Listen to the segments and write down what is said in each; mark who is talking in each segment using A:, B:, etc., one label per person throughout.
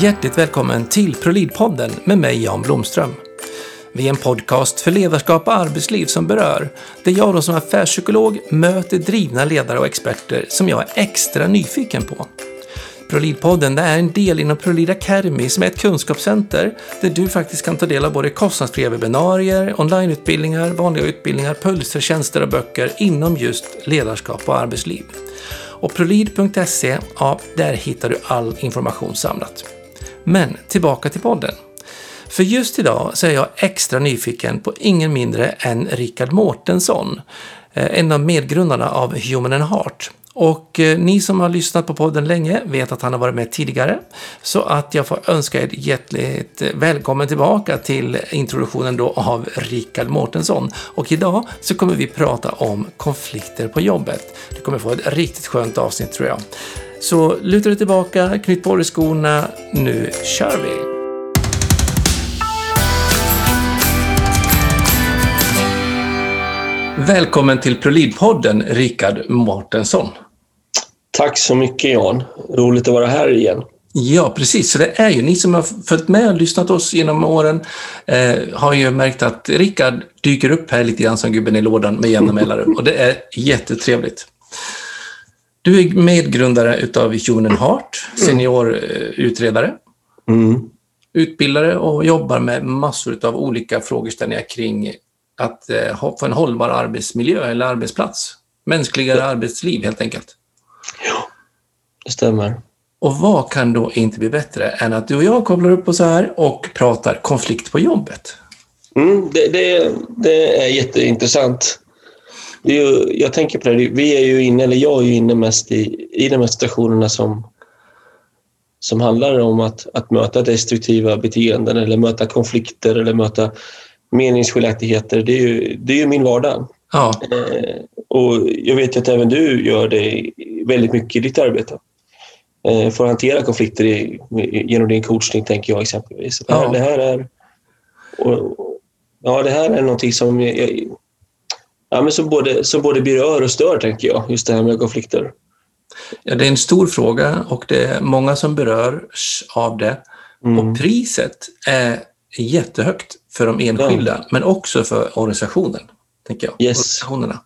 A: Hjärtligt välkommen till ProLid-podden med mig Jan Blomström. Vi är en podcast för ledarskap och arbetsliv som berör, där jag då som affärspsykolog möter drivna ledare och experter som jag är extra nyfiken på. ProLid-podden är en del inom ProLid Academy som är ett kunskapscenter där du faktiskt kan ta del av både kostnadsfria webbinarier, onlineutbildningar, vanliga utbildningar, pulser, tjänster och böcker inom just ledarskap och arbetsliv. Och prolid.se, ja, där hittar du all information samlat. Men tillbaka till podden. För just idag så är jag extra nyfiken på ingen mindre än Rickard Mårtensson, eh, en av medgrundarna av Human and Heart. Och eh, ni som har lyssnat på podden länge vet att han har varit med tidigare. Så att jag får önska er hjärtligt eh, välkommen tillbaka till introduktionen då av Rickard Mårtensson. Och idag så kommer vi prata om konflikter på jobbet. Du kommer få ett riktigt skönt avsnitt tror jag. Så luta dig tillbaka, knyt på dig skorna. Nu kör vi! Välkommen till Prolidpodden, Rickard Mårtensson.
B: Tack så mycket Jan. Roligt att vara här igen.
A: Ja, precis. Så det är ju ni som har följt med och lyssnat oss genom åren eh, har ju märkt att Rickard dyker upp här lite grann som gubben i lådan med jämna mellanrum och det är jättetrevligt. Du är medgrundare utav Human Heart, seniorutredare, mm. utbildare och jobbar med massor av olika frågeställningar kring att eh, få en hållbar arbetsmiljö eller arbetsplats. Mänskligare ja. arbetsliv helt enkelt.
B: Ja, det stämmer.
A: Och vad kan då inte bli bättre än att du och jag kopplar upp oss här och pratar konflikt på jobbet?
B: Mm, det, det, det, är jätteintressant. Det ju, jag tänker på det, vi är ju inne, eller jag är ju inne mest i, i de här situationerna som, som handlar om att, att möta destruktiva beteenden eller möta konflikter eller möta meningsskiljaktigheter. Det är ju, det är ju min vardag. Ja. Eh, och jag vet att även du gör det väldigt mycket i ditt arbete. Eh, för att hantera konflikter i, genom din coachning, tänker jag exempelvis. Det här, ja. det här är, och, ja, det här är någonting som, jag, ja, men som, både, som både berör och stör, tänker jag, just det här med konflikter.
A: Ja, det är en stor fråga och det är många som berörs av det. Mm. Och priset är jättehögt för de enskilda, ja. men också för organisationen. Tänker jag.
B: Yes. Organisationerna.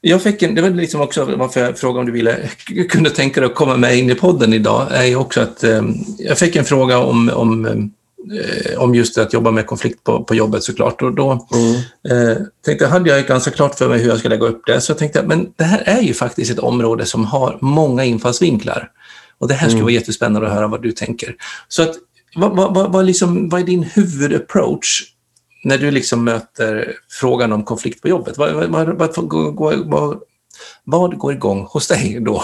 A: Jag fick en, det var liksom också varför jag frågade om du ville, kunde tänka dig att komma med in i podden idag, är också att eh, jag fick en fråga om, om, eh, om just att jobba med konflikt på, på jobbet såklart. Och då mm. eh, tänkte jag, hade jag ganska klart för mig hur jag ska lägga upp det, så jag tänkte men det här är ju faktiskt ett område som har många infallsvinklar. Och det här skulle mm. vara jättespännande att höra vad du tänker. Så att, vad, vad, vad, liksom, vad är din huvudapproach när du liksom möter frågan om konflikt på jobbet, vad, vad, vad, vad, vad går igång hos dig då?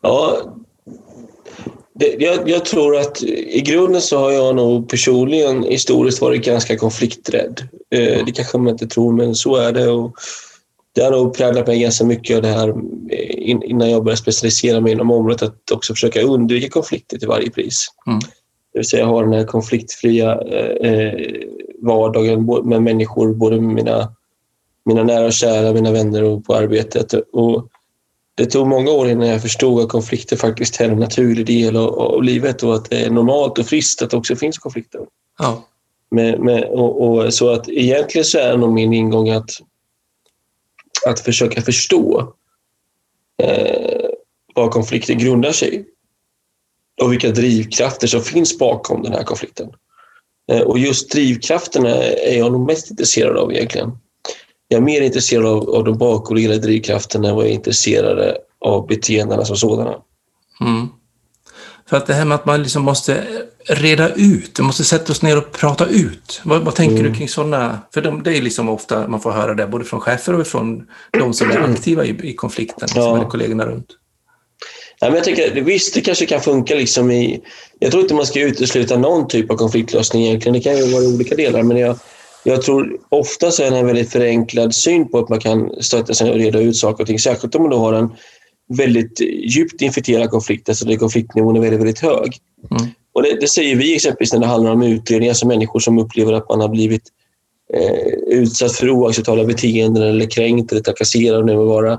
B: Ja, det, jag, jag, tror att i grunden så har jag nog personligen historiskt varit ganska konflikträdd. Eh, det kanske man inte tror, men så är det. Och det har nog präglat mig ganska mycket av det här eh, innan jag började specialisera mig inom området, att också försöka undvika konflikter till varje pris. Mm. Det vill säga ha den här konfliktfria eh, eh vardagen med människor, både mina, mina nära och kära, mina vänner och på arbetet. Och det tog många år innan jag förstod att konflikter faktiskt är en naturlig del av, av livet och att det är normalt och friskt att det också finns konflikter. Ja. Med, med, och, och, så att egentligen så är nog min ingång att, att försöka förstå eh, vad konflikter grundar sig i och vilka drivkrafter som finns bakom den här konflikten. Eh, och just drivkrafterna är jag nog mest intresserad av egentligen. Jag är mer intresserad av, av de bakomliggande drivkrafterna än vad jag är intresserad av beteendena som sådana. Mm.
A: För att det här med att man liksom måste reda ut, man måste sätta oss ner och prata ut. Vad, vad tänker mm. du kring sådana? För de, det är liksom ofta man får höra det, både från chefer och från de som är aktiva i, i konflikten, ja. som är kollegorna runt.
B: Ja, men jag tycker, visst, det kanske kan funka liksom i... Jag tror inte man ska utesluta någon typ av konfliktlösning egentligen. Det kan ju vara i olika delar, men jag, jag tror ofta så är det en väldigt förenklad syn på att man kan stötta sig och reda ut saker och ting. Särskilt om man då har en väldigt djupt infekterad konflikt, alltså där konfliktnivån är väldigt, väldigt hög. Mm. Och det, det, säger vi exempelvis när det handlar om utredningar, alltså människor som upplever att man har blivit eh, utsatt för oacceptabla beteenden eller kränkt eller trakasserad. Det vara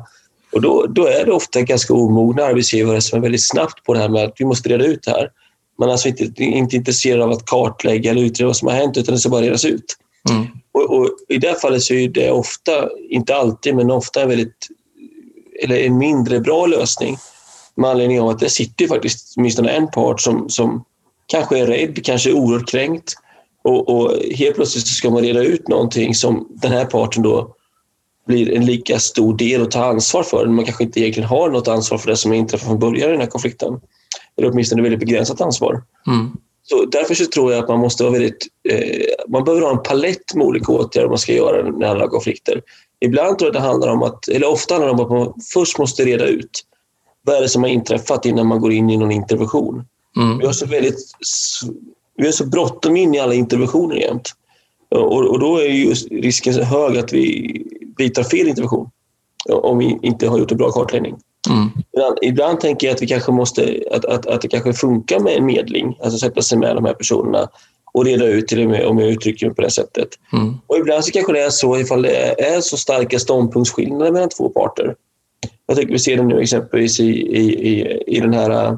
B: Och då, då är det ofta ganska omogna arbetsgivare som är väldigt snabbt på det här med att vi måste reda ut det här. Man är alltså inte, inte intresserad av att kartlägga eller utreda vad som har hänt utan det ska bara redas ut. Mm. Och, och, I det fallet så är det ofta, inte alltid, men ofta en väldigt eller en mindre bra lösning med anledning av att det sitter faktiskt åtminstone en part som, som kanske är rädd, kanske är oerhört kränkt och, och helt plötsligt ska man reda ut någonting som den här parten då blir en lika stor del att ta ansvar för. Man kanske inte egentligen har något ansvar för det som inträffat från början i den här konflikten. Eller åtminstone väldigt begränsat ansvar. Mm. Så därför så tror jag att man måste vara väldigt... Eh, man behöver ha en palett med olika åtgärder man ska göra när om konflikter. Ibland tror jag det handlar om att, eller ofta handlar det om att man först måste reda ut vad är det som har inträffat innan man går in i någon intervention. Mm. Vi har så väldigt vi har så bråttom in i alla interventioner jämt. Och, och då är ju risken hög att vi vidtar fel intervention om vi inte har gjort en bra kartläggning. Mm. Ibland, ibland, tänker jag att, vi kanske måste, att, att, att det kanske funkar med en medling, alltså sätta sig med de här personerna och reda ut till och med om jag uttrycker mig på det sättet. Mm. Och ibland så kanske det är så ifall det är så starka ståndpunktsskillnader mellan två parter. Jag tycker vi ser det nu exempelvis i, i, i, i den här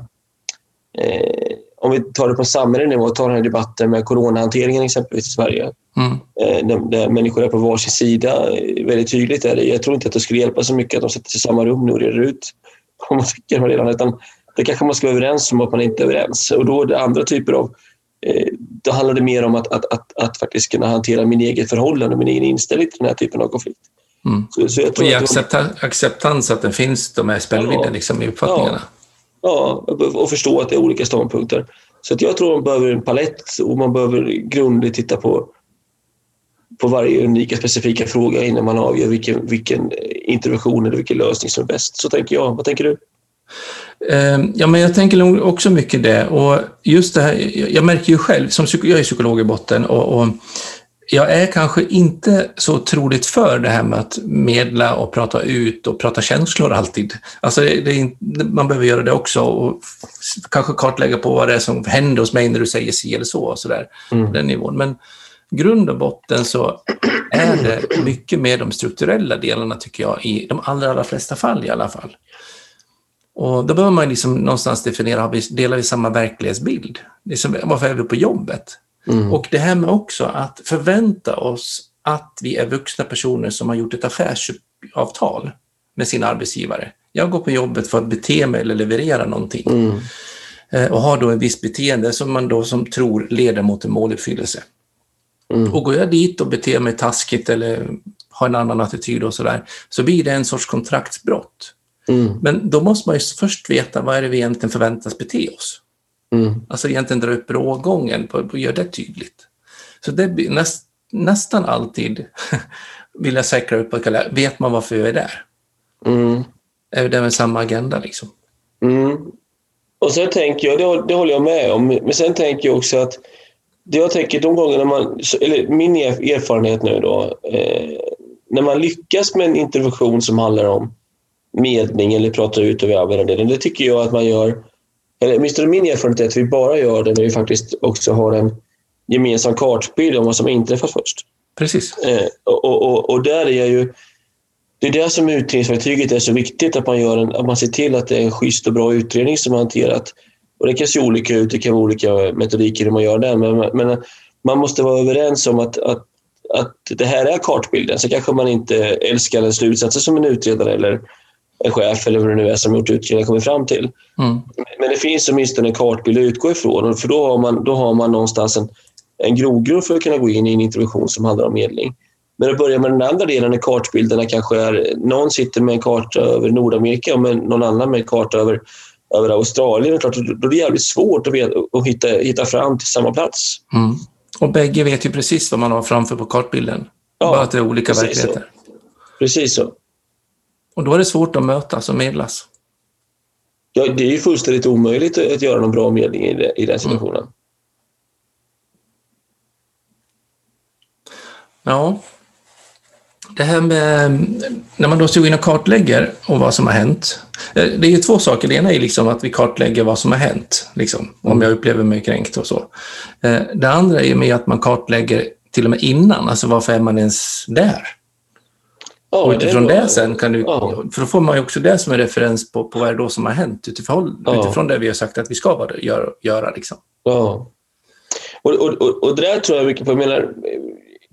B: eh, om vi tar det på samhällelig nivå, tar den här debatten med coronahanteringen exempelvis i Sverige. Mm. Eh, där, där, människor är på varsin sida. Eh, väldigt tydligt är det. Jag tror inte att det skulle hjälpa så mycket att de sätter sig i samma rum nu och reder ut vad man tycker redan. Utan det kanske man ska vara överens om att man inte är överens. Och då är det andra typer av... Eh, då handlar det mer om att, att, att, att faktiskt kunna hantera min eget förhållande och min egen inställning till den här typen av konflikt.
A: Mm. Så, så och accepta, acceptans att det finns de här spännvidderna ja, liksom, i uppfattningarna.
B: Ja. Ja, och förstå att det är olika ståndpunkter. Så att jag tror man behöver en palett och man behöver grundligt titta på, på varje unika specifika fråga innan man avgör vilken, vilken intervention eller vilken lösning som är bäst. Så tänker jag. Vad tänker du?
A: Ehm, ja, men jag tänker nog också mycket det. Och just det här, jag märker ju själv, som jag är psykolog i botten, och, och jag är kanske inte så otroligt för det här med att medla och prata ut och prata känslor alltid. Alltså det, är, man behöver göra det också och kanske kartlägga på vad det är som händer hos mig när du säger si eller så. Och så där, mm. den nivån. Men grund och botten så är det mycket med de strukturella delarna tycker jag, i de allra, allra flesta fall i alla fall. Och då behöver man liksom någonstans definiera, delar vi samma verklighetsbild? Liksom, varför är vi på jobbet? Mm. Och det här med också att förvänta oss att vi är vuxna personer som har gjort ett affärsavtal med sin arbetsgivare. Jag går på jobbet för att bete mig eller leverera någonting mm. Eh, och har då ett visst beteende som man då som tror leder mot en måluppfyllelse. Mm. Och går jag dit och beter mig taskigt eller har en annan attityd och sådär, så blir det en sorts kontraktsbrott. Mm. Men då måste man ju först veta vad är det vi egentligen förväntas bete oss. Mm. Alltså egentligen dra upp rågången och göra det tydligt. Så det blir näst, nästan alltid vill jag säkra upp att vet man varför jag är där? Mm. Är det med samma agenda liksom?
B: Mm. Och sen tänker jag, det, det håller jag med om, men sen tänker jag också att det jag tänker de gångerna man, eller min erfarenhet nu då, eh, när man lyckas med en intervention som handlar om medling eller pratar ut över övervärderingen, det tycker jag att man gör eller åtminstone min erfarenhet är att vi bara gör det när vi faktiskt också har en gemensam kartbild om vad som inträffat först.
A: Precis.
B: Eh, och, och, och, där är ju... Det är det som utredningsverktyget är så viktigt, att man, gör en, att man ser till att det är en schysst och bra utredning som har hanterat. Och det kan se olika ut, det kan vara olika metodiker hur man gör det, men, men man måste vara överens om att, att, att det här är kartbilden. Så kanske man inte älskar den slutsatsen som en utredare eller en chef eller vad det nu är som gjort utredningen kommit fram till. Mm. Men det finns åtminstone en kartbild att utgå ifrån för då har man, då har man någonstans en, en grogrund för att kunna gå in i en intervention som handlar om medling. Men att börja med den andra delen när kartbilderna kanske är... Någon sitter med en karta över Nordamerika och någon annan med en karta över, över Australien. Är klart, då är det jävligt svårt att, veta, att hitta, hitta fram till samma plats.
A: Mm. Och bägge vet ju precis vad man har framför på kartbilden. Ja, Bara att det är olika precis verkligheter.
B: Så. Precis så.
A: Och då är det svårt att mötas och medlas.
B: Ja, det är ju fullständigt omöjligt att göra någon bra medling i, det, i den situationen. Mm.
A: Ja. Det här med när man då ska gå in och kartlägger och vad som har hänt. Eh, det är ju två saker. Det ena är liksom att vi kartlägger vad som har hänt, liksom, om mm. jag upplever mig kränkt och så. Eh, det andra är med att man kartlägger till och med innan, alltså varför är man ens där? Ja, och utifrån det, det sen kan du, ja. för då får man ju också det som en referens på, på vad det är då som har hänt utifrån, ja. utifrån det vi har sagt att vi ska göra. göra liksom.
B: Ja. Och, och, och, och det där tror jag mycket på. Jag menar,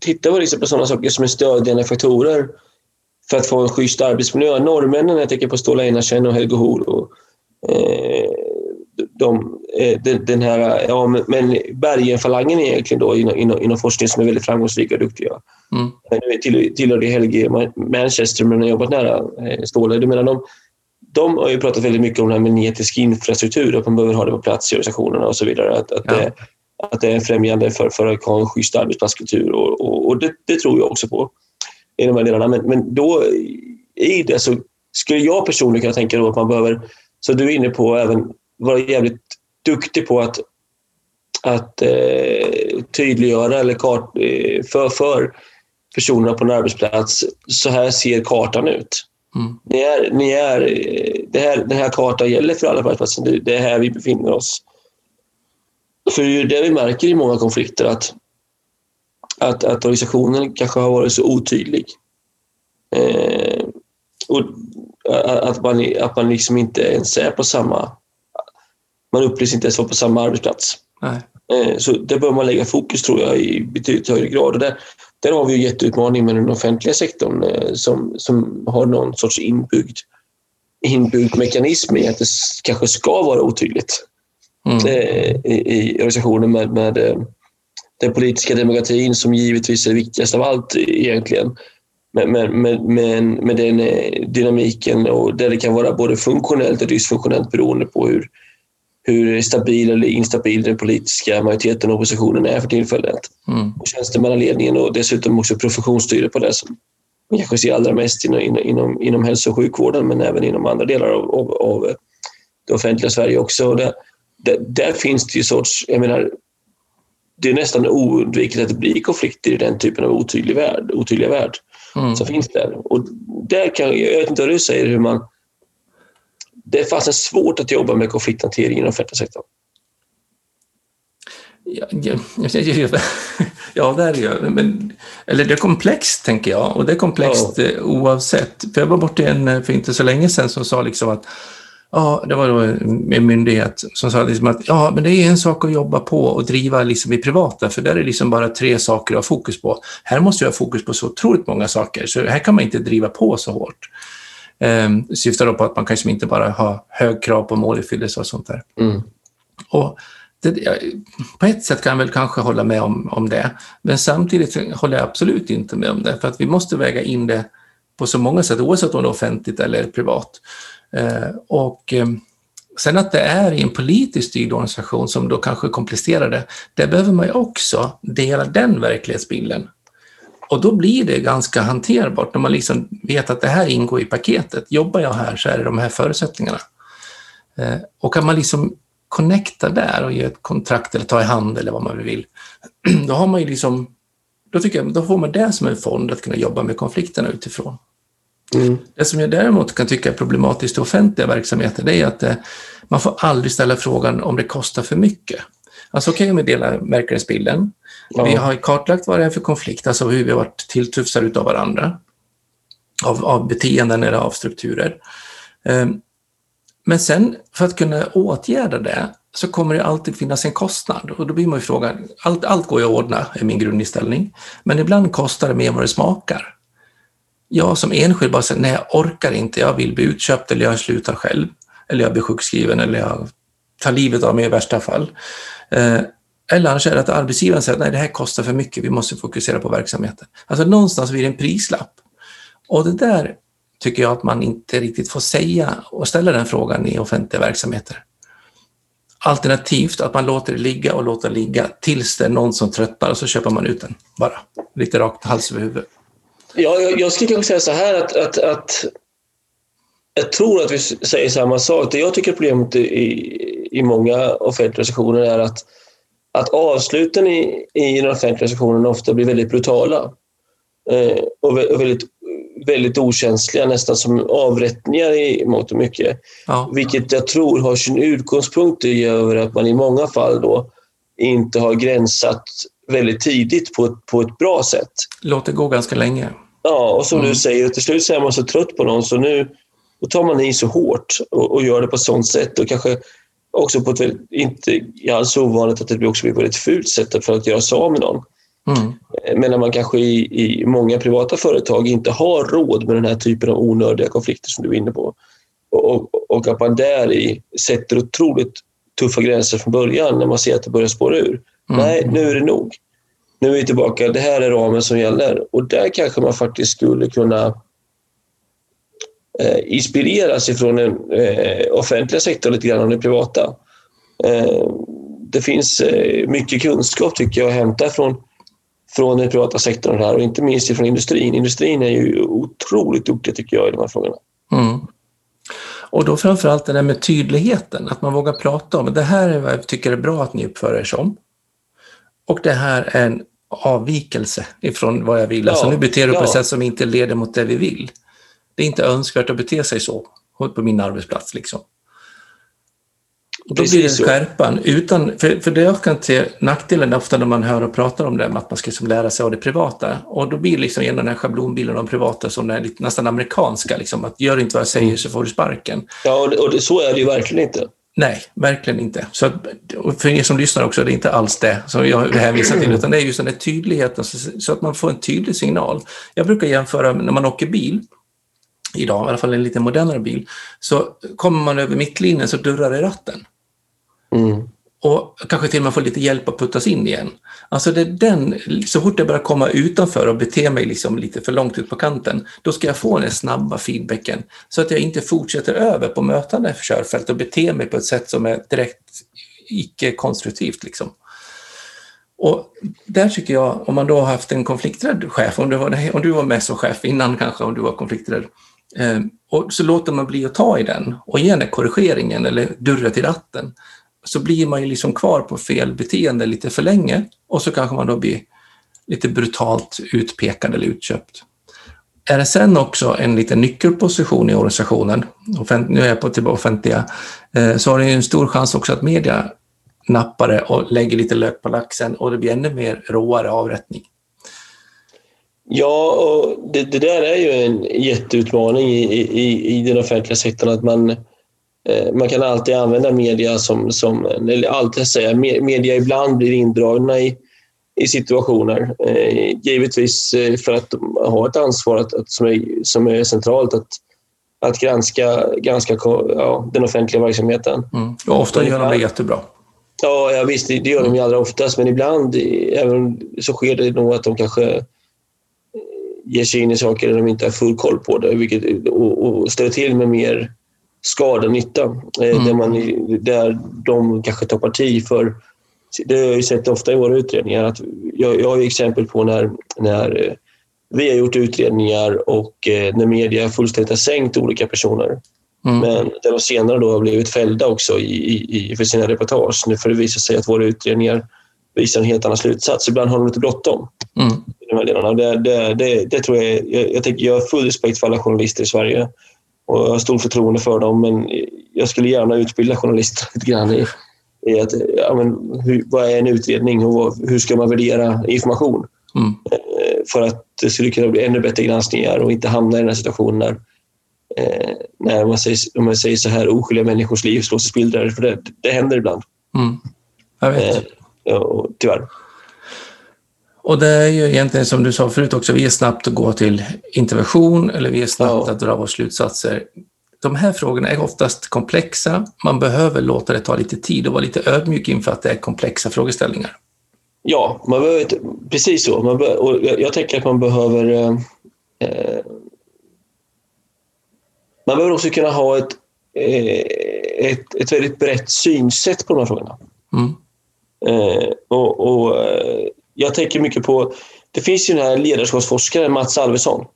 B: tittar man liksom på sådana saker som är stödjande faktorer för att få en schysst arbetsmiljö. Norrmännen, jag tänker på Ståle Einarsen och Helge Hor och eh, de, eh, den, den, här, ja, men Bergenfalangen är egentligen då inom, inom, inom forskning som är väldigt framgångsrika och duktiga. Mm. Nu till, tillhörde Helge Manchester men har jobbat nära eh, Ståle. Du menar, de, de har ju pratat väldigt mycket om det här med genetisk infrastruktur, att man behöver ha det på plats i organisationerna och så vidare. Att, att, ja. det, att det är främjande för, för att ha en schysst arbetsplatskultur och, och, och det, det, tror jag också på i de här delarna. Men, men då i det så skulle jag personligen kunna tänka då att man behöver, så du är inne på, även vara jävligt duktig på att, att eh, tydliggöra eller kart, eh, för, för personerna på en arbetsplats. Så här ser kartan ut. Mm. Ni är, ni är, det här, den här kartan gäller för alla på arbetsplatsen. Det är här vi befinner oss. För det vi märker i många konflikter att, att, att organisationen kanske har varit så otydlig. Eh, och att man, att man liksom inte ens är på samma... Man upplevs inte ens vara på samma arbetsplats. Nej. Eh, så där bör man lägga fokus tror jag i betydligt högre grad. Och där, där har vi ju jätteutmaning med den offentliga sektorn eh, som, som har någon sorts inbyggd, inbyggd mekanism i att det kanske ska vara otydligt mm. Eh, i, i organisationen med, med den politiska demokratin som givetvis är viktigast av allt egentligen. Med, med, med, med, den dynamiken och där det kan vara både funktionellt och dysfunktionellt beroende på hur, hur stabil eller instabil den politiska majoriteten och oppositionen är för tillfället. Mm. Och tjänstemannaledningen och dessutom också professionsstyre på det som man kanske ser allra mest inom, inom, inom hälso och sjukvården men även inom andra delar av, av, av det offentliga Sverige också. Och det, det, där finns det ju sorts, jag menar, det är nästan oundvikligt att det blir konflikter i den typen av otydlig värld, otydliga värld mm. som finns där. Och där kan, jag vet inte vad du säger, hur man det är fastän svårt att jobba med konflikthantering i den offentliga sektorn.
A: Ja, ja, ja, det är det ju. Men, eller det är komplext, tänker jag. Och det är komplext ja. Eh, oavsett. För jag var borta en eh, för inte så länge sedan som sa liksom att Ja, det var då en myndighet som sa liksom att ja, men det är en sak att jobba på och driva liksom i privata, för där är det liksom bara tre saker att ha fokus på. Här måste jag ha fokus på så otroligt många saker, så här kan man inte driva på så hårt. Eh, syftar då på att man kanske inte bara har hög krav på måluppfyllelse och sånt där. Mm. Och det, på ett sätt kan jag väl kanske hålla med om, om det, men samtidigt håller jag absolut inte med om det, för att vi måste väga in det på så många sätt, oavsett om det är offentligt eller privat. Eh, och eh, sen att det är i en politiskt styrd organisation som då kanske komplicerar det, där behöver man ju också dela den verklighetsbilden. Och då blir det ganska hanterbart när man liksom vet att det här ingår i paketet. Jobbar jag här så är det de här förutsättningarna. Eh, och kan man liksom connecta där och ge ett kontrakt eller ta i hand eller vad man vill, då har man ju liksom, då tycker jag, då får man det som en fond att kunna jobba med konflikterna utifrån. Mm. Det som jag däremot kan tycka är problematiskt i offentliga verksamheter, det är att eh, man får aldrig ställa frågan om det kostar för mycket. Alltså okej okay, om vi delar märkesbilden, Ja. Vi har kartlagt vad det är för konflikt, alltså hur vi har varit tilltufsade av varandra, av, av beteenden eller av strukturer. Ehm, men sen för att kunna åtgärda det så kommer det alltid finnas en kostnad och då blir man ju frågan, allt, allt går ju att ordna, är min grundinställning, men ibland kostar det mer än vad det smakar. Jag som enskild bara säger, nej jag orkar inte, jag vill bli utköpt eller jag slutar själv, eller jag blir sjukskriven eller jag tar livet av mig i värsta fall. Eh, eller annars är det att arbetsgivaren säger att nej, det här kostar för mycket, vi måste fokusera på verksamheten. Alltså någonstans blir det en prislapp. Och det där tycker jag att man inte riktigt får säga och ställa den frågan i offentliga verksamheter. Alternativt att man låter det ligga och låter det ligga tills det är någon som tröttnar och så köper man ut den bara. Lite rakt hals över huvud.
B: Ja, jag, jag skulle kanske säga så här att, att, att jag tror att vi säger samma sak. Det jag tycker är problemet i, i många offentliga organisationer är att att avsluten i, i den offentliga organisationen ofta blir väldigt brutala eh, och väldigt, väldigt okänsliga, nästan som avrättningar i mångt och mycket. Ja. Vilket jag tror har sin utgångspunkt i över att man i många fall då inte har gränsat väldigt tidigt på ett, på ett bra sätt.
A: Låt det gå ganska länge.
B: Ja, och som mm. du säger, till slut så är man så trött på någon så nu då tar man i så hårt och, och gör det på ett sånt sätt och kanske också på ett väldigt, inte alls ovanligt att det blir också blir på ett fult sätt för att göra sig av med någon. Mm. Men när man kanske i, i många privata företag inte har råd med den här typen av onödiga konflikter som du är inne på. Och, och att man där i sätter otroligt tuffa gränser från början när man ser att det börjar spåra ur. Mm. Nej, nu är det nog. Nu är vi tillbaka. Det här är ramen som gäller. Och där kanske man faktiskt skulle kunna eh, inspireras ifrån den eh, offentliga sektorn lite grann och den privata. Eh, det finns eh, mycket kunskap tycker jag att hämta från, från den privata sektorn här och inte minst från industrin. Industrin är ju otroligt duktig tycker jag i de här frågorna. Mm.
A: Och då framförallt det där med tydligheten, att man vågar prata om det här är vad jag tycker är bra att ni uppför er som. Och det här är en avvikelse ifrån vad jag vill. Alltså, ja, alltså nu beter du ja. på ett sätt som inte leder mot det vi vill. Det är inte önskvärt att bete sig så på min arbetsplats. Liksom. Och då Precis blir det skärpan. Utan, för, för det jag kan se nackdelen ofta när man hör och pratar om det, att man ska liksom lära sig av det privata. Och då blir liksom den här schablonbilden av privata som är lite, nästan amerikanska. Liksom, att gör inte vad jag säger så får du sparken.
B: Ja, och, det, och det, så är det ju verkligen inte.
A: Nej, verkligen inte. Så för er som lyssnar också, det är inte alls det som jag hänvisar till, utan det är just den här tydligheten, så att man får en tydlig signal. Jag brukar jämföra när man åker bil, idag, i alla fall en lite modernare bil, så kommer man över mittlinjen så durrar det i ratten. Mm. Och kanske till och med få lite hjälp att puttas in igen. Alltså det är den, så fort jag börjar komma utanför och bete mig liksom lite för långt ut på kanten, då ska jag få den snabba feedbacken så att jag inte fortsätter över på mötande körfält och beter mig på ett sätt som är direkt icke-konstruktivt. Liksom. Och där tycker jag, om man då har haft en konflikträdd chef, om du var, om du var med som chef innan kanske, om du var konflikträdd, eh, och så låter man bli att ta i den och ge den korrigeringen eller durra till ratten så blir man ju liksom kvar på fel beteende lite för länge och så kanske man då blir lite brutalt utpekad eller utköpt. Är det sen också en liten nyckelposition i organisationen, nu är jag på typ offentliga, eh, så har det ju en stor chans också att media nappar det och lägger lite lök på laxen och det blir ännu mer råare avrättning.
B: Ja, och det, det där är ju en jätteutmaning i, i, i den offentliga sektorn att man Eh, man kan alltid använda media som, som eller alltid säga, media ibland blir indragna i, i situationer. Eh, givetvis eh, för att de har ett ansvar att, att, som, är, som är centralt att, att granska, granska ja, den offentliga verksamheten.
A: Mm. Och ofta gör de det jättebra.
B: Ja, ja visst, det gör de ju allra oftast, men ibland även så sker det nog att de kanske ger sig in i saker där de inte har full koll på det vilket, och, och ställer till med mer skada-nytta. Eh, mm. Där, man, där de kanske tar parti för... Det har jag sett ofta i våra utredningar. Att jag, jag har exempel på när, när eh, vi har gjort utredningar och eh, när media fullständigt har sänkt olika personer. Mm. Men där de senare då har blivit fällda också i, i, för sina reportage. Nu får det visa sig att våra utredningar visar en helt annan slutsats. Ibland har de lite bråttom. Mm. Det, det, det, det, tror jag, jag, jag, jag har full respekt för alla journalister i Sverige och jag har stort förtroende för dem, men jag skulle gärna utbilda journalister lite grann i, i att, ja, men, hur, vad är en utredning och hur ska man värdera information? Mm. Eh, för att det skulle kunna bli ännu bättre granskningar och inte hamna i den här situationen när, eh, när man säger, om man säger så här, oskyldiga människors liv slås i spillror. För det, det händer ibland. Mm.
A: Jag vet. Eh,
B: ja, tyvärr.
A: Och det är ju egentligen som du sa förut också, vi är snabbt att gå till intervention eller vi är snabbt ja. att dra våra slutsatser. De här frågorna är oftast komplexa. Man behöver låta det ta lite tid och vara lite ödmjuk inför att det är komplexa frågeställningar.
B: Ja, man behöver, precis så. Man behöver, och jag, jag tänker att man behöver... Eh, eh, man behöver också kunna ha ett, eh, ett, ett väldigt brett synsätt på de här frågorna. Mm. Eh, och, och eh, jag tänker mycket på... Det finns ju den här ledarskapsforskaren Mats Alvesson.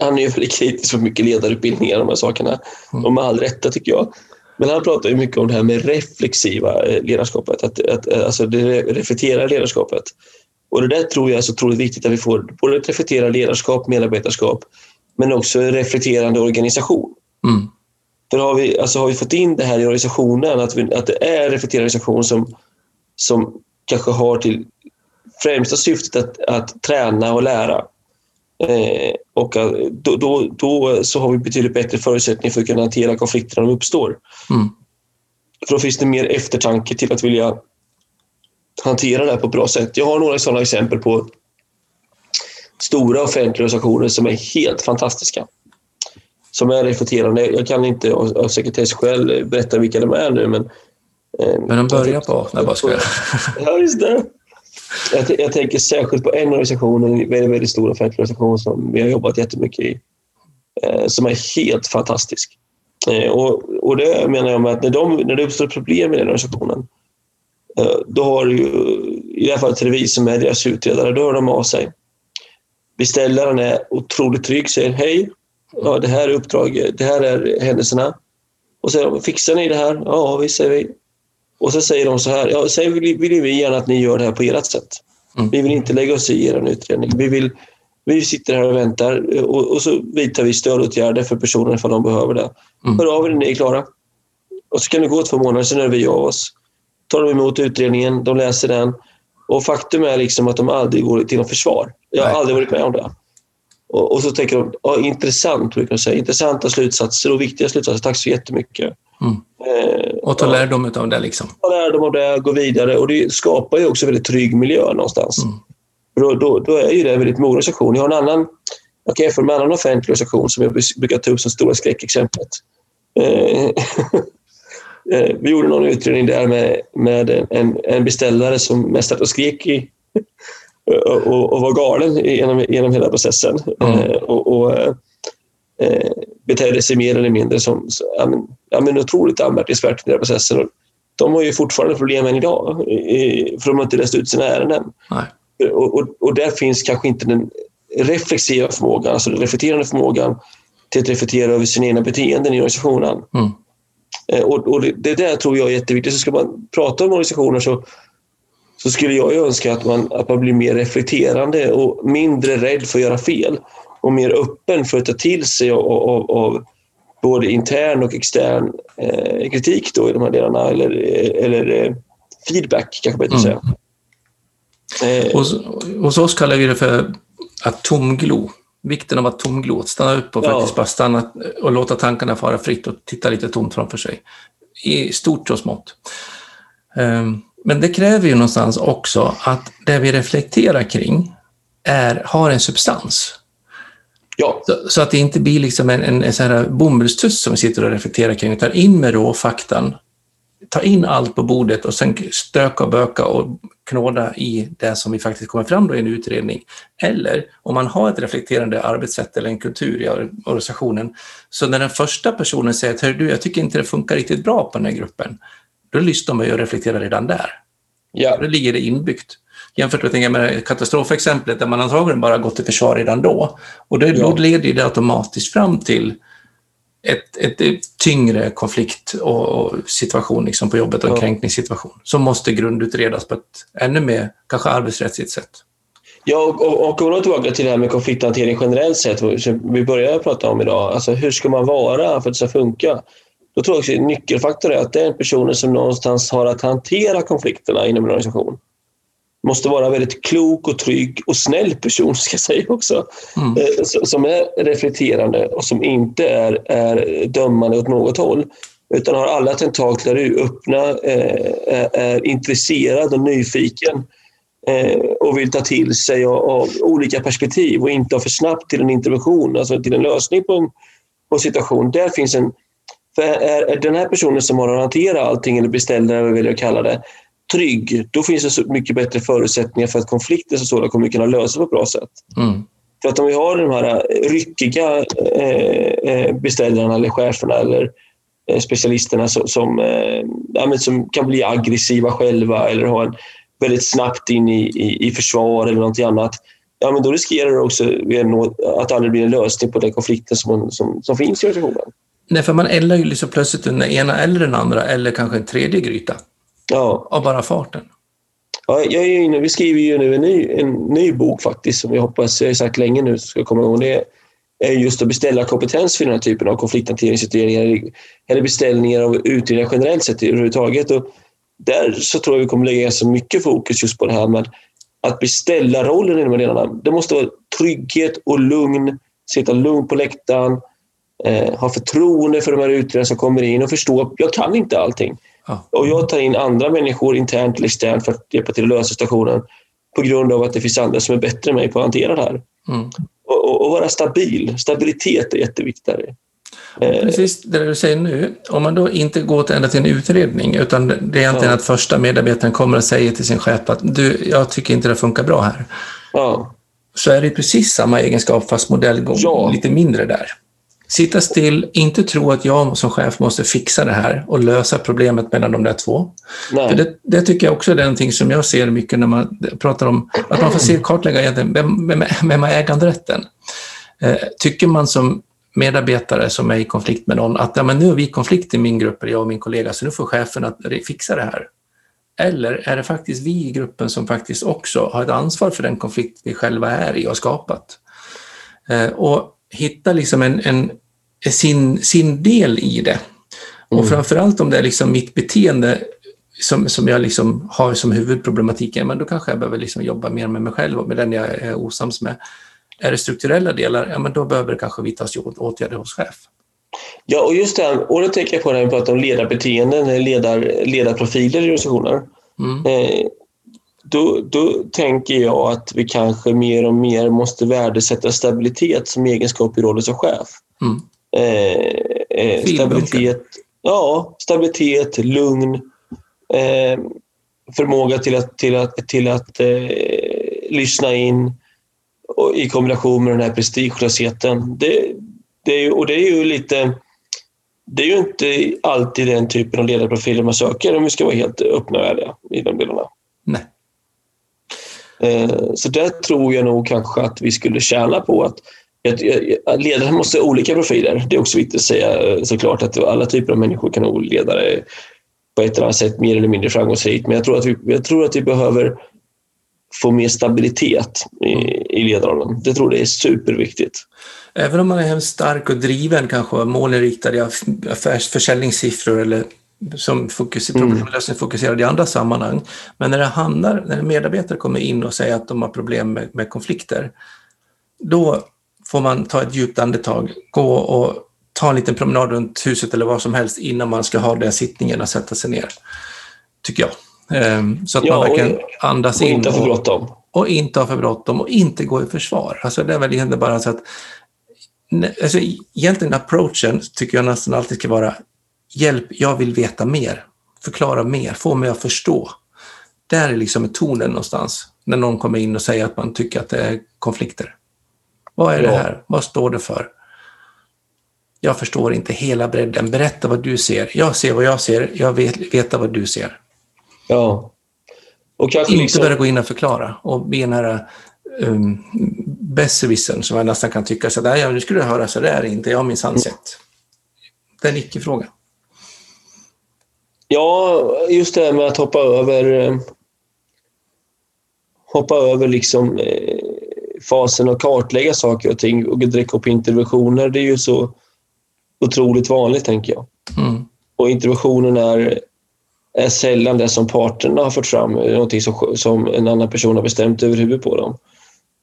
B: Han är ju väldigt kritisk mot mycket ledarutbildningar de här sakerna. Mm. Och med all rätta tycker jag. Men han pratar ju mycket om det här med reflexiva eh, ledarskapet. Att, att, eh, alltså det reflekterar ledarskapet. Och det där tror jag är så otroligt viktigt att vi får både ett reflektera ledarskap, medarbetarskap, men också en reflekterande organisation. Mm. För har vi, alltså har vi fått in det här i organisationen, att, vi, att det är en reflekterande organisation som, som kanske har till främsta syftet att, att träna och lära. Eh, och då, då, då, så har vi betydligt bättre förutsättningar för att kunna hantera konflikter när de uppstår.
A: Mm.
B: För då finns det mer eftertanke till att vilja hantera det här på ett bra sätt. Jag har några sådana exempel på stora offentliga organisationer som är helt fantastiska. Som är reflekterande. Jag kan inte av sekretesskäl berätta vilka de är nu, men...
A: Men de börjar på... Nej, bara skojar.
B: Ja, just det. Jag, jag, tänker särskilt på en organisation, en väldigt, väldigt stor offentlig organisation som vi har jobbat jättemycket i, eh, som är helt fantastisk. Eh, och, och det menar jag med att när, de, när det uppstår problem i den organisationen, eh, då har ju, i det här fallet revisor med deras utredare, då hör de av sig. Beställaren är otroligt trygg, säger hej, ja, det här är uppdraget, det här är händelserna. Och säger de, fixar ni det här? Ja, visst säger vi. Och så säger de så här, ja, sen vill, vill vi gärna att ni gör det här på ert sätt. Mm. Vi vill inte lägga oss i er utredning. Vi, vill, vi sitter här och väntar och, och så vidtar vi stödåtgärder för personer ifall de behöver det. Mm. Hör av er när ni är klara. Och så kan det gå två månader, sen är vi av oss. Tar de emot utredningen, de läser den. Och faktum är liksom att de aldrig går till något försvar. Jag har Nej. aldrig varit med om det. Och, och så tänker de, ja, intressant, brukar säga. Intressanta slutsatser och viktiga slutsatser. Tack så jättemycket.
A: Mm. Eh, och ta lärdom av det. Liksom.
B: Ta lärdom av det, gå vidare. Och det skapar ju också en väldigt trygg miljö någonstans. Mm. Då, då, då, är ju det en väldigt mogen organisation. Jag har en annan, jag kan jämföra med en annan offentlig organisation som jag brukar ta upp som stora skräckexemplet. Eh, eh, vi gjorde någon utredning där med, med en, en beställare som mest och skrek i, och, och, var galen genom, genom hela processen. Mm. Eh, och, och eh, betedde sig mer eller mindre som ja, men, ja, men otroligt anmärkningsvärt i den här processen. Och de har ju fortfarande problem än idag, för de har inte läst ut sina ärenden. Och, och, och, där finns kanske inte den reflexiva förmågan, alltså den reflekterande förmågan till att reflektera över sina egna beteenden i organisationen.
A: Mm.
B: Eh, och, och det, det, där tror jag är jätteviktigt. Så ska man prata om organisationer så, så skulle jag önska att man, att man blir mer reflekterande och mindre rädd för att göra fel och mer öppen för att ta till sig av, av, av både intern och extern eh, kritik då i de här delarna, eller, eller eh, feedback kanske att mm.
A: säga. Eh. Hos, hos oss kallar vi det för att tomglo. Vikten av att tomglo, att stanna upp och ja. faktiskt bara stanna och låta tankarna fara fritt och titta lite tomt framför sig. I stort och smått. Um, men det kräver ju någonstans också att det vi reflekterar kring är, har en substans.
B: Ja.
A: Så, så, att det inte blir liksom en, en, en sån här bomullstuss som vi sitter och reflekterar kring, utan in med råfaktan, ta in allt på bordet och sen stöka och böka och knåda i det som vi faktiskt kommer fram då i en utredning. Eller om man har ett reflekterande arbetssätt eller en kultur i organisationen, så när den första personen säger att du, jag tycker inte det funkar riktigt bra på den här gruppen, då lyssnar man ju och reflekterar redan där.
B: Ja.
A: Då ligger det inbyggt. Jämfört med, med katastrofexemplet där man antagligen bara gått till försvar redan då. Och det, ja. då leder det automatiskt fram till ett, ett, ett tyngre konflikt och, situation liksom på jobbet och en ja. kränkningssituation som måste grundutredas på ett ännu mer kanske arbetsrättsligt sätt.
B: Ja, och, och gå tillbaka till det här med konflikthantering generellt sett, vi började prata om idag. Alltså hur ska man vara för att det ska funka? Då tror jag också att nyckelfaktor är att det är en person som någonstans har att hantera konflikterna inom en organisation måste vara en väldigt klok och trygg och snäll person, ska jag säga också. Mm. Eh, som är reflekterande och som inte är, är dömande åt något håll. Utan har alla tentakler öppna, eh, är intresserad och nyfiken eh, och vill ta till sig av olika perspektiv och inte för snabbt till en intervention, alltså till en lösning på en, på en situation. Där finns en... För är, den här personen som har att hantera allting, eller beställare, vad vi vill kalla det, trygg, då finns det så mycket bättre förutsättningar för att konflikter som sådana kommer kunna lösas på ett bra sätt.
A: Mm.
B: För att om vi har de här ryckiga eh, eh beställarna eller cheferna eller eh, specialisterna som, som, eh, ja, som, kan bli aggressiva själva eller ha en väldigt snabbt in i, i, i försvar eller något annat. Ja, men då riskerar det också att det aldrig blir en lösning på den konflikten som, som, som finns i organisationen.
A: Nej, för man eldar ju liksom plötsligt den ena eller den andra eller kanske en tredje gryta.
B: Ja.
A: Av bara farten.
B: Ja, jag är inne, vi skriver ju nu en ny, en ny bok faktiskt som jag hoppas, jag har sagt länge nu, ska komma igång. Det är just att beställa kompetens för den här typen av konflikthanteringsutredningar eller beställningar av utredningar generellt sett överhuvudtaget. Och där så tror jag vi kommer lägga så mycket fokus just på det här med att beställa rollen i de här delarna. Det måste vara trygghet och lugn, sitta lugnt på läktaren, eh, ha förtroende för de här utredarna som kommer in och förstå att jag kan inte allting. Ja. Och jag tar in andra människor internt eller externt för att hjälpa till att lösa situationen på grund av att det finns andra som är bättre än mig på att hantera det här. Mm. Och, och, och, vara stabil. Stabilitet är jätteviktigt.
A: Eh, Precis det du säger nu, om man då inte går ända till en utredning utan det är egentligen ja. att första medarbetaren kommer och säger till sin chef att du, jag tycker inte det funkar bra här. Ja. Så är det precis samma egenskap fast modellgång ja. lite mindre där. Sitta still, inte tro att jag som chef måste fixa det här och lösa problemet mellan de där två. Det, det, tycker jag också är någonting som jag ser mycket när man pratar om att man får se kartlägga egentligen, vem, vem, vem har äganderätten? Eh, tycker man som medarbetare som är i konflikt med någon att ja, men nu är vi i konflikt i min grupp, jag och min kollega, så nu får chefen att fixa det här. Eller är det faktiskt vi i gruppen som faktiskt också har ett ansvar för den konflikt vi själva är i och har skapat? Eh, och hitta liksom en, en, sin, sin del i det. Och mm. framförallt om det är liksom mitt beteende som, som jag liksom har som huvudproblematiken, men då kanske jag behöver liksom jobba mer med mig själv och med den jag är osams med. Är det strukturella delar, ja men då behöver det kanske vidtas åtgärder hos chef.
B: Ja, och just det, och då tänker jag på när vi pratar om ledarbeteenden, ledar, ledarprofiler i organisationer. Mm. Eh, då, då tänker jag att vi kanske mer och mer måste värdesätta stabilitet som egenskap i rollen som chef. Mm. Eh, eh, stabilitet, ja, stabilitet, lugn, eh, förmåga till att, till att, till att eh, lyssna in och i kombination med den här prestigelösheten. Det, det är, och det är ju lite... Det är ju inte alltid den typen av ledarprofiler man söker om vi ska vara helt öppna och ärliga i de delarna.
A: Nej.
B: Eh, så där tror jag nog kanske att vi skulle tjäna på att Ledare måste ha olika profiler. Det är också viktigt att säga eh, såklart att alla typer av människor kan vara ledare på ett eller annat sätt mer eller mindre framgångsrikt. Men jag tror att vi, jag tror att vi behöver få mer stabilitet i, i ledarrollen. Det tror jag är superviktigt.
A: Även om man är stark och driven, kanske målinriktad i affärs, försäljningssiffror eller som fokus, mm. problemlösning fokuserad i andra sammanhang. Men när det handlar, när medarbetare kommer in och säger att de har problem med, med konflikter, då får man ta ett djupt andetag, gå och ta en liten promenad runt huset eller vad som helst innan man ska ha den sittningen och sätta sig ner. Tycker jag. Ehm, så att ja, man verkligen andas in.
B: Och inte ha för bråttom.
A: Och inte ha för bråttom och inte gå i försvar. Alltså det är väl egentligen bara så att alltså, egentligen approachen tycker jag nästan alltid ska vara hjälp, jag vill veta mer. Förklara mer, få mig att förstå. Där är liksom tonen någonstans när någon kommer in och säger att man tycker att det är konflikter. Vad är det här? Vad står det för? Jag förstår inte hela bredden. Berätta vad du ser. Jag ser vad jag ser. Jag vet veta vad du ser.
B: Ja.
A: Och kanske inte liksom... börja gå in och förklara och bli den här um, besserwissern som jag nästan kan tycka så där, ja, nu skulle du höra så där är inte jag minsann sett. Det är en icke-fråga.
B: Ja, just det här med att hoppa över eh, hoppa över liksom eh, fasen och kartlägga saker och ting och direkt upp interventioner. Det är ju så otroligt vanligt, tänker jag. Mm. Och interventionen är är sällan det som parterna har fört fram, någonting som, som en annan person har bestämt över huvudet på dem.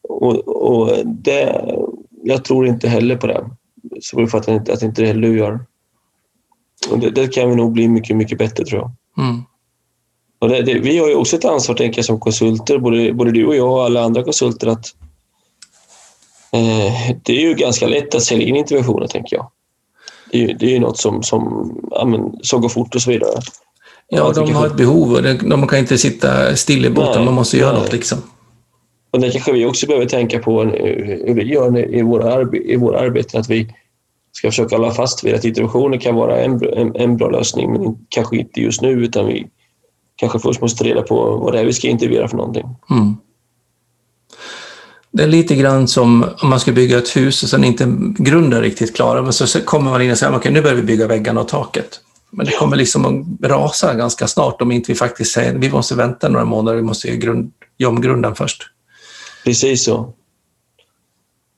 B: Och, och det, jag tror inte heller på det. Så vi fattar inte att inte heller du gör. Och det, det, kan vi nog bli mycket, mycket bättre tror jag. Mm. Och det, det, vi har ju också ett ansvar, tänker jag, som konsulter, både, både du och jag och alla andra konsulter, att eh, det är ju ganska lätt att sälja in interventioner, tänker jag. Det är, det är ju något som, som, ja, men, som går fort och så vidare.
A: Ja, de har ett behov och de kan inte sitta still i båten, man måste göra nej. något liksom.
B: Och det kanske vi också behöver tänka på hur vi gör i våra, i våra arbeten, att vi ska försöka hålla fast vid att interventioner kan vara en, en, en, bra lösning, men kanske inte just nu, utan vi kanske först måste ta reda på vad det är vi ska intervjua för någonting. Mm.
A: Det är lite grann som om man ska bygga ett hus och sen inte grunden riktigt klara, men så kommer man in och säger okej, okay, nu börjar vi bygga väggarna och taket. Men det kommer liksom att rasa ganska snart om inte vi faktiskt säger vi måste vänta några månader, vi måste grund, göra om grunden först.
B: Precis så.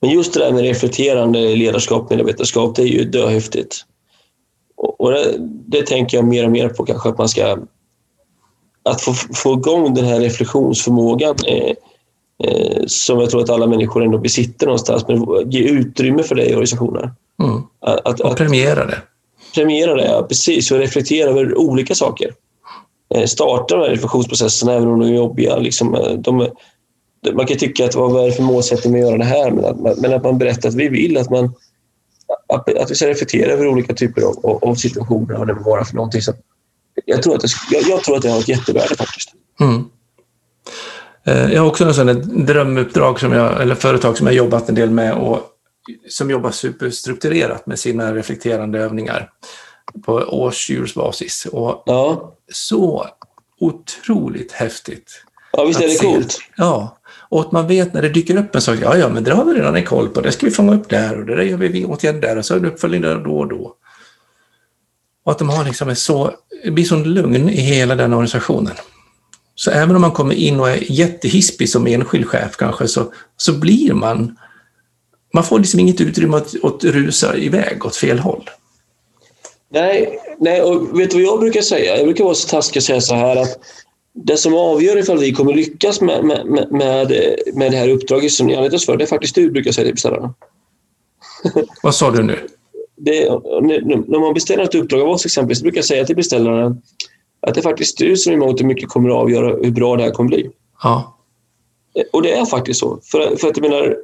B: Men just det där med reflekterande ledarskap, medarbetarskap, det är ju döhäftigt. Och det, det, tänker jag mer och mer på kanske att man ska... Att få, få igång den här reflektionsförmågan är, eh, som jag tror att alla människor ändå besitter någonstans, men ge utrymme för det i organisationer.
A: Mm.
B: Att,
A: och premiera det.
B: Premiera det, ja, precis. Och reflektera över olika saker. Eh, starta de här reflektionsprocesserna, även om de är jobbiga. Liksom, eh, de, man kan tycka att vad är det för målsättning med att göra det här? Men att, men att man berättar att vi vill att man att, att vi ska reflektera över olika typer av, av situationer, vad det må vara för någonting. Så jag, tror att det, jag, jag tror att det har ett jättevärde faktiskt.
A: Mm. Eh, jag har också en sån drömuppdrag, som jag, eller företag som jag jobbat en del med och som jobbar superstrukturerat med sina reflekterande övningar på årsdjursbasis. Och
B: ja.
A: Så otroligt häftigt.
B: Ja, visst är det coolt?
A: Ja, och att man vet när det dyker upp en sak, ja, ja, men det har vi redan en koll på, det ska vi fånga upp där och det där gör vi åtgärder där och så är det uppföljning där då och då. Och att de har liksom en så, det blir sån lugn i hela den organisationen. Så även om man kommer in och är jättehispig som enskild chef kanske, så, så blir man... Man får liksom inget utrymme att, att rusa iväg åt fel håll.
B: Nej, nej, och vet du vad jag brukar säga? Jag brukar vara så taskig och säga så här att det som avgör ifall vi kommer lyckas med, med, med, med det här uppdraget som ni anlitas för, det är faktiskt du, brukar jag säga till beställarna.
A: Vad sa du nu?
B: Det, när man beställer ett uppdrag av oss exempelvis, brukar jag säga till beställaren att det är faktiskt du som i mångt och mycket kommer att avgöra hur bra det här kommer bli.
A: Ja.
B: Och det är faktiskt så. För, för att jag menar,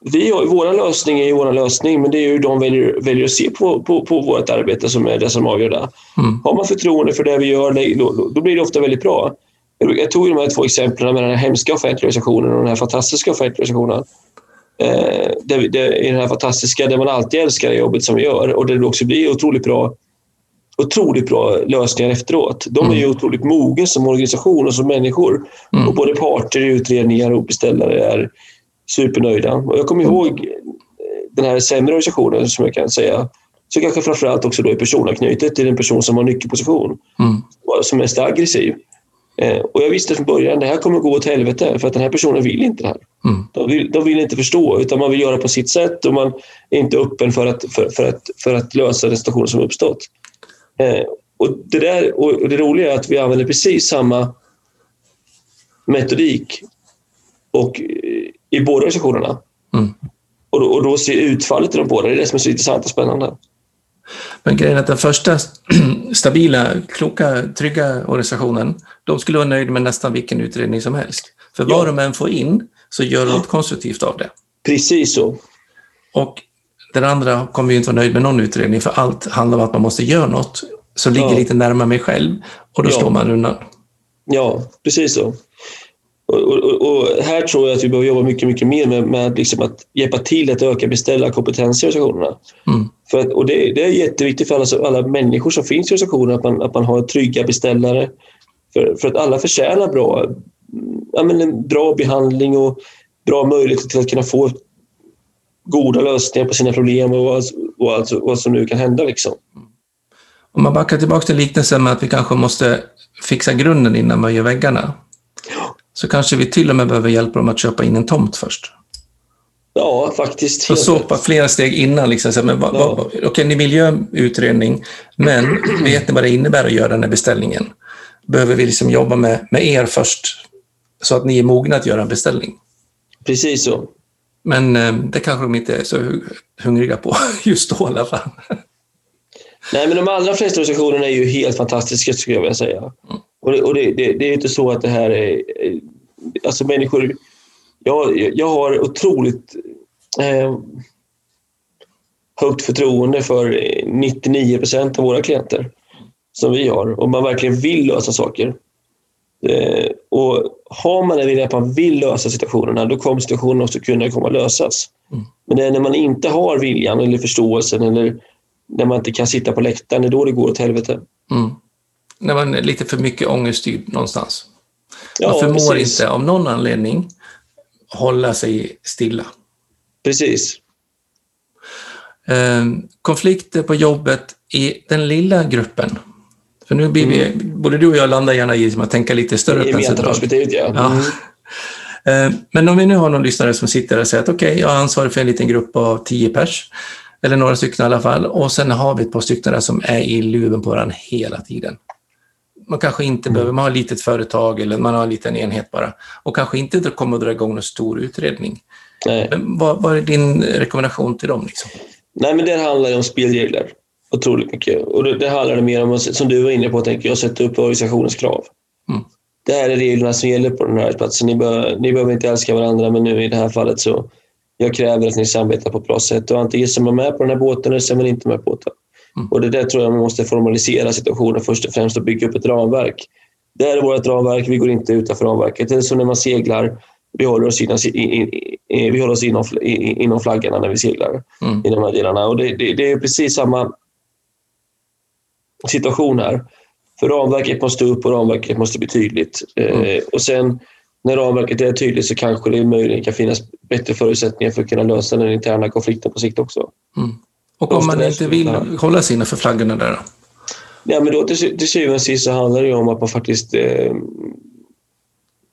B: vi har, våra lösning är ju vår lösning, men det är hur de väljer, väljer att se på, på, på vårt arbete som är det som avgör det. Mm. Har man förtroende för det vi gör, då, då blir det ofta väldigt bra. Jag tog de här två exemplen med den här hemska offentliga organisationen och den här fantastiska offentliga organisationen. Eh, det, det, I den här fantastiska, där man alltid älskar det jobbet som vi gör och där det också blir otroligt bra otroligt bra lösningar efteråt. De är ju mm. otroligt mogna som organisation och som människor. Mm. Och både parter, utredningar och beställare är supernöjda. Och jag kommer ihåg den här sämre organisationen som jag kan säga, så kanske framförallt också då är personanknutet till en person som har nyckelposition, mm. som är mest aggressiv. Eh, och jag visste från början att det här kommer gå åt helvete för att den här personen vill inte det här. Mm. De, vill, de vill inte förstå utan man vill göra på sitt sätt och man är inte öppen för att, för, för att, för att lösa den situation som uppstått. Eh, och, det där, och det roliga är att vi använder precis samma metodik och, eh, i båda organisationerna. Mm. Och, då, och då ser utfallet i de båda, det är det som är så intressant och spännande.
A: Men grejen är att den första stabila, kloka, trygga organisationen, de skulle vara nöjda med nästan vilken utredning som helst. För vad ja. de än får in så gör de något konstruktivt av det.
B: Precis så.
A: Och den andra kommer ju inte vara nöjd med någon utredning för allt handlar om att man måste göra något som ligger ja. lite närmare mig själv och då ja. står man undan.
B: Ja, precis så. Och, och, och, här tror jag att vi behöver jobba mycket, mycket mer med, med liksom att hjälpa till att öka beställarkompetens i organisationerna. Mm. För att, och det, det, är jätteviktigt för alla, alla människor som finns i organisationen att man, att man har trygga beställare. För, för att alla förtjänar bra, ja, men en bra behandling och bra möjligheter till att kunna få goda lösningar på sina problem och vad, och alltså, vad som nu kan hända. Liksom.
A: Om man backar tillbaka till liknelsen med att vi kanske måste fixa grunden innan man gör väggarna. Så kanske vi till och med behöver hjälpa dem att köpa in en tomt först.
B: Ja, faktiskt.
A: Så såpa flera steg innan. Liksom, så, men, ja. Okej, okay, ni vill göra en utredning, men vet ni vad det innebär att göra den här beställningen? Behöver vi liksom jobba med, med er först, så att ni är mogna att göra en beställning?
B: Precis så.
A: Men eh, det kanske de inte är så hungriga på just då i alla fall.
B: Nej, men de allra flesta organisationerna är ju helt fantastiska skulle jag vilja säga. Mm. Och, det, och det, det, det, är inte så att det här är... Alltså människor... Jag, jag har otroligt eh, högt förtroende för 99 procent av våra klienter som vi har. Och man verkligen vill lösa saker. Eh, och har man en vilja att man vill lösa situationerna, då kommer situationen också kunna komma att lösas. Mm. Men det är när man inte har viljan eller förståelsen eller när man inte kan sitta på läktaren, det är då det går åt helvete. Mm.
A: När man är lite för mycket ångeststyrd någonstans. Man ja, förmår precis. inte av någon anledning hålla sig stilla.
B: Precis.
A: Eh, konflikter på jobbet i den lilla gruppen. För nu blir vi, mm. både du och jag landar gärna i att tänka lite större
B: perspektivet, ja. ja. Mm.
A: Ehm, men om vi nu har någon lyssnare som sitter och säger att okej, okay, jag är ansvarig för en liten grupp av tio pers eller några stycken i alla fall. Och sen har vi ett par stycken där som är i luven på varandra hela tiden. Man kanske inte
B: Mm.
A: behöver, man har ett litet företag eller man har en liten enhet bara och kanske inte kommer att dra igång någon stor utredning. Vad, vad är din rekommendation till dem? Liksom?
B: Nej, men det handlar om spelregler otroligt mycket. Och det, det handlar mer om, som du var inne på, tänker jag, sätta upp organisationens krav.
A: Mm.
B: Det här är reglerna som gäller på den här arbetsplatsen. Ni, bör, ni behöver inte älska varandra, men nu i det här fallet så jag kräver att ni samarbetar på ett bra sätt. Och antingen så är man med på den här båten eller så är man inte med på båten.
A: Mm.
B: Och det där tror jag man måste formalisera situationen först och främst och bygga upp ett ramverk. Det här är vårt ramverk, vi går inte utanför ramverket. Det är som när man seglar. Vi håller oss, inom, vi håller oss inom, inom flaggorna när vi seglar
A: Mm.
B: i de här delarna. Och det, det, det är precis samma situation här. För ramverket måste upp och ramverket måste bli tydligt. Eh, och sen när ramverket är tydligt så kanske det möjligen kan finnas bättre förutsättningar för att kunna lösa den interna konflikten på sikt också.
A: Mm. Och om man inte vill hålla sig innanför flaggorna där då?
B: Ja, men då till, sy- till syvende och sist så handlar det ju om att man faktiskt eh,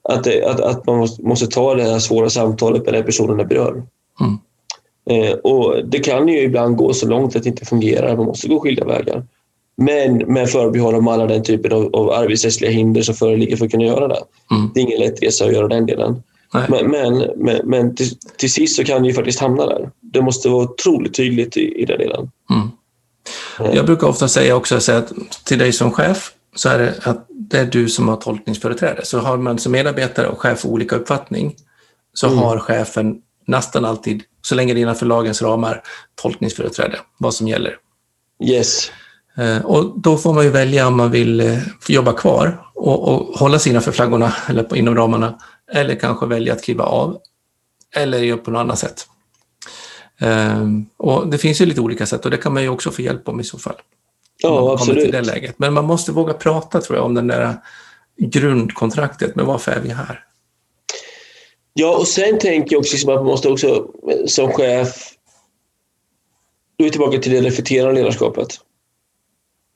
B: att, det, att, att man måste, måste ta det här svåra samtalet med den personen det berör.
A: Mm.
B: Eh, och det kan ju ibland gå så långt att det inte fungerar. Man måste gå skilda vägar. Men med förbehåll om alla den typen av, av arbetsrättsliga hinder som föreligger för att kunna göra det.
A: Mm.
B: Det är ingen lätt resa att göra den delen. Men, men, men, men till, till sist så kan det ju faktiskt hamna där. Det måste vara otroligt tydligt i, i den delen.
A: Mm. Jag brukar ofta säga också säga att till dig som chef så är det att det är du som har tolkningsföreträde. Så har man som medarbetare och chef olika uppfattning så
B: Mm.
A: har chefen nästan alltid, så länge det är innanför lagens ramar, tolkningsföreträde, vad som gäller.
B: Yes.
A: Eh, Och då får man ju välja om man vill eh, jobba kvar och, och hålla sig innanför flaggorna eller inom ramarna eller kanske välja att kliva av eller göra på något annat sätt. Ehm, Och det finns ju lite olika sätt och det kan man ju också få hjälp om i så fall.
B: Ja,
A: kommer till
B: absolut.
A: det läget. Men man måste våga prata tror jag om den där grundkontraktet med varför är vi här?
B: Ja, och sen tänker jag också liksom att man måste också eh, som chef... Då är vi tillbaka till det reflekterande ledarskapet.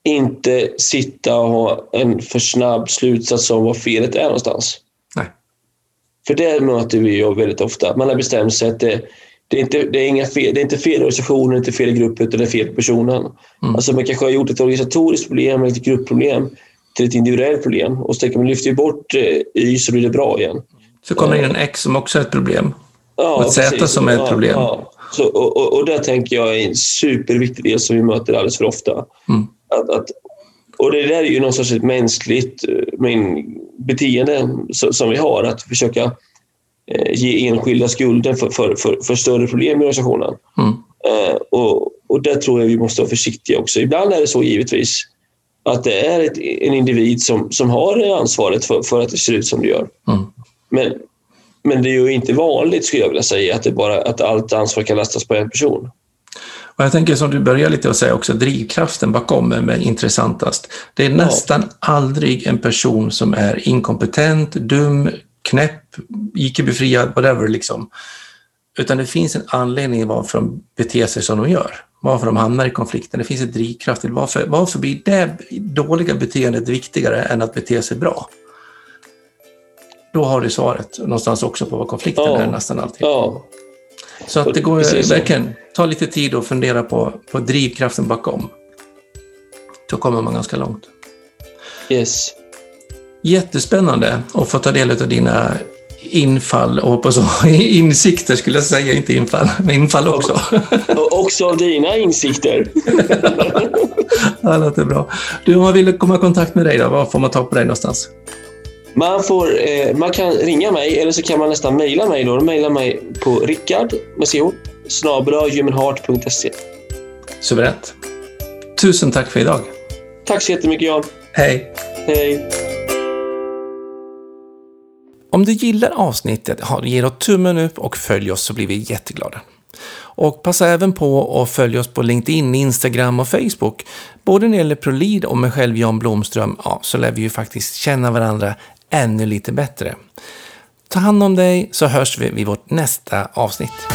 B: Inte sitta och ha en för snabb slutsats om vad felet är någonstans. För det möter vi ju väldigt ofta. Man har bestämt sig att det, det, är, inte, det, är, inga fel, det är inte fel i organisationen, det är inte fel i gruppen, utan det är fel personen.
A: Mm.
B: Alltså man kanske har gjort ett organisatoriskt problem eller ett gruppproblem till ett individuellt problem. Och så tänker man lyfter vi bort eh, Y så blir det bra igen.
A: Så kommer det in en X som också är ett problem.
B: Ja,
A: Och ett Z
B: precis.
A: som är ett
B: Ja,
A: problem.
B: Ja. Så, och, och, och det tänker jag är en superviktig del som vi möter alldeles för ofta.
A: Mm.
B: Att, att, och det där är ju någon sorts ett mänskligt eh, men, beteende som, vi har, att försöka eh, ge enskilda skulden för, för, för, för större problem i organisationen.
A: Mm.
B: Eh, och, och där tror jag vi måste vara försiktiga också. Ibland är det så givetvis att det är ett, en individ som, som har ansvaret för, för att det ser ut som det gör.
A: Mm.
B: Men, men det är ju inte vanligt skulle jag vilja säga att, det bara, att allt ansvar kan lastas på en person.
A: Och jag tänker som du börjar lite att säga också, drivkraften bakom är med intressantast. Det är nästan aldrig en person som är inkompetent, dum, knäpp, IQ-befriad, whatever liksom. Utan det finns en anledning varför de beter sig som de gör. Varför de hamnar i konflikten. Det finns en drivkraft till varför, varför blir det dåliga beteendet viktigare än att bete sig bra? Då har du svaret någonstans också på vad konflikten
B: Ja.
A: är nästan alltid.
B: Ja,
A: Så att det går
B: Precis
A: verkligen, ta lite tid och fundera på, på drivkraften bakom. Då kommer man ganska långt.
B: yes.
A: Jättespännande att få ta del av dina infall och hoppas insikter skulle jag säga, inte infall, men infall också.
B: Och också av dina insikter.
A: Ja, det låter bra. Du, om man vill komma i kontakt med dig då, var får man ta på dig någonstans?
B: Man, får, eh, man kan ringa mig eller så kan man nästan mejla mig. Då. Mejla mig på rickard med ch.
A: Suveränt. Tusen tack för idag.
B: Tack så jättemycket Jan.
A: Hej!
B: Hej.
A: Om du gillar avsnittet, ge då tummen upp och följ oss så blir vi jätteglada. Och passa även på att följa oss på LinkedIn, Instagram och Facebook. Både när det gäller ProLead och mig själv, Jan Blomström, ja, så lär vi ju faktiskt känna varandra ännu lite bättre. Ta hand om dig så hörs vi vid vårt nästa avsnitt.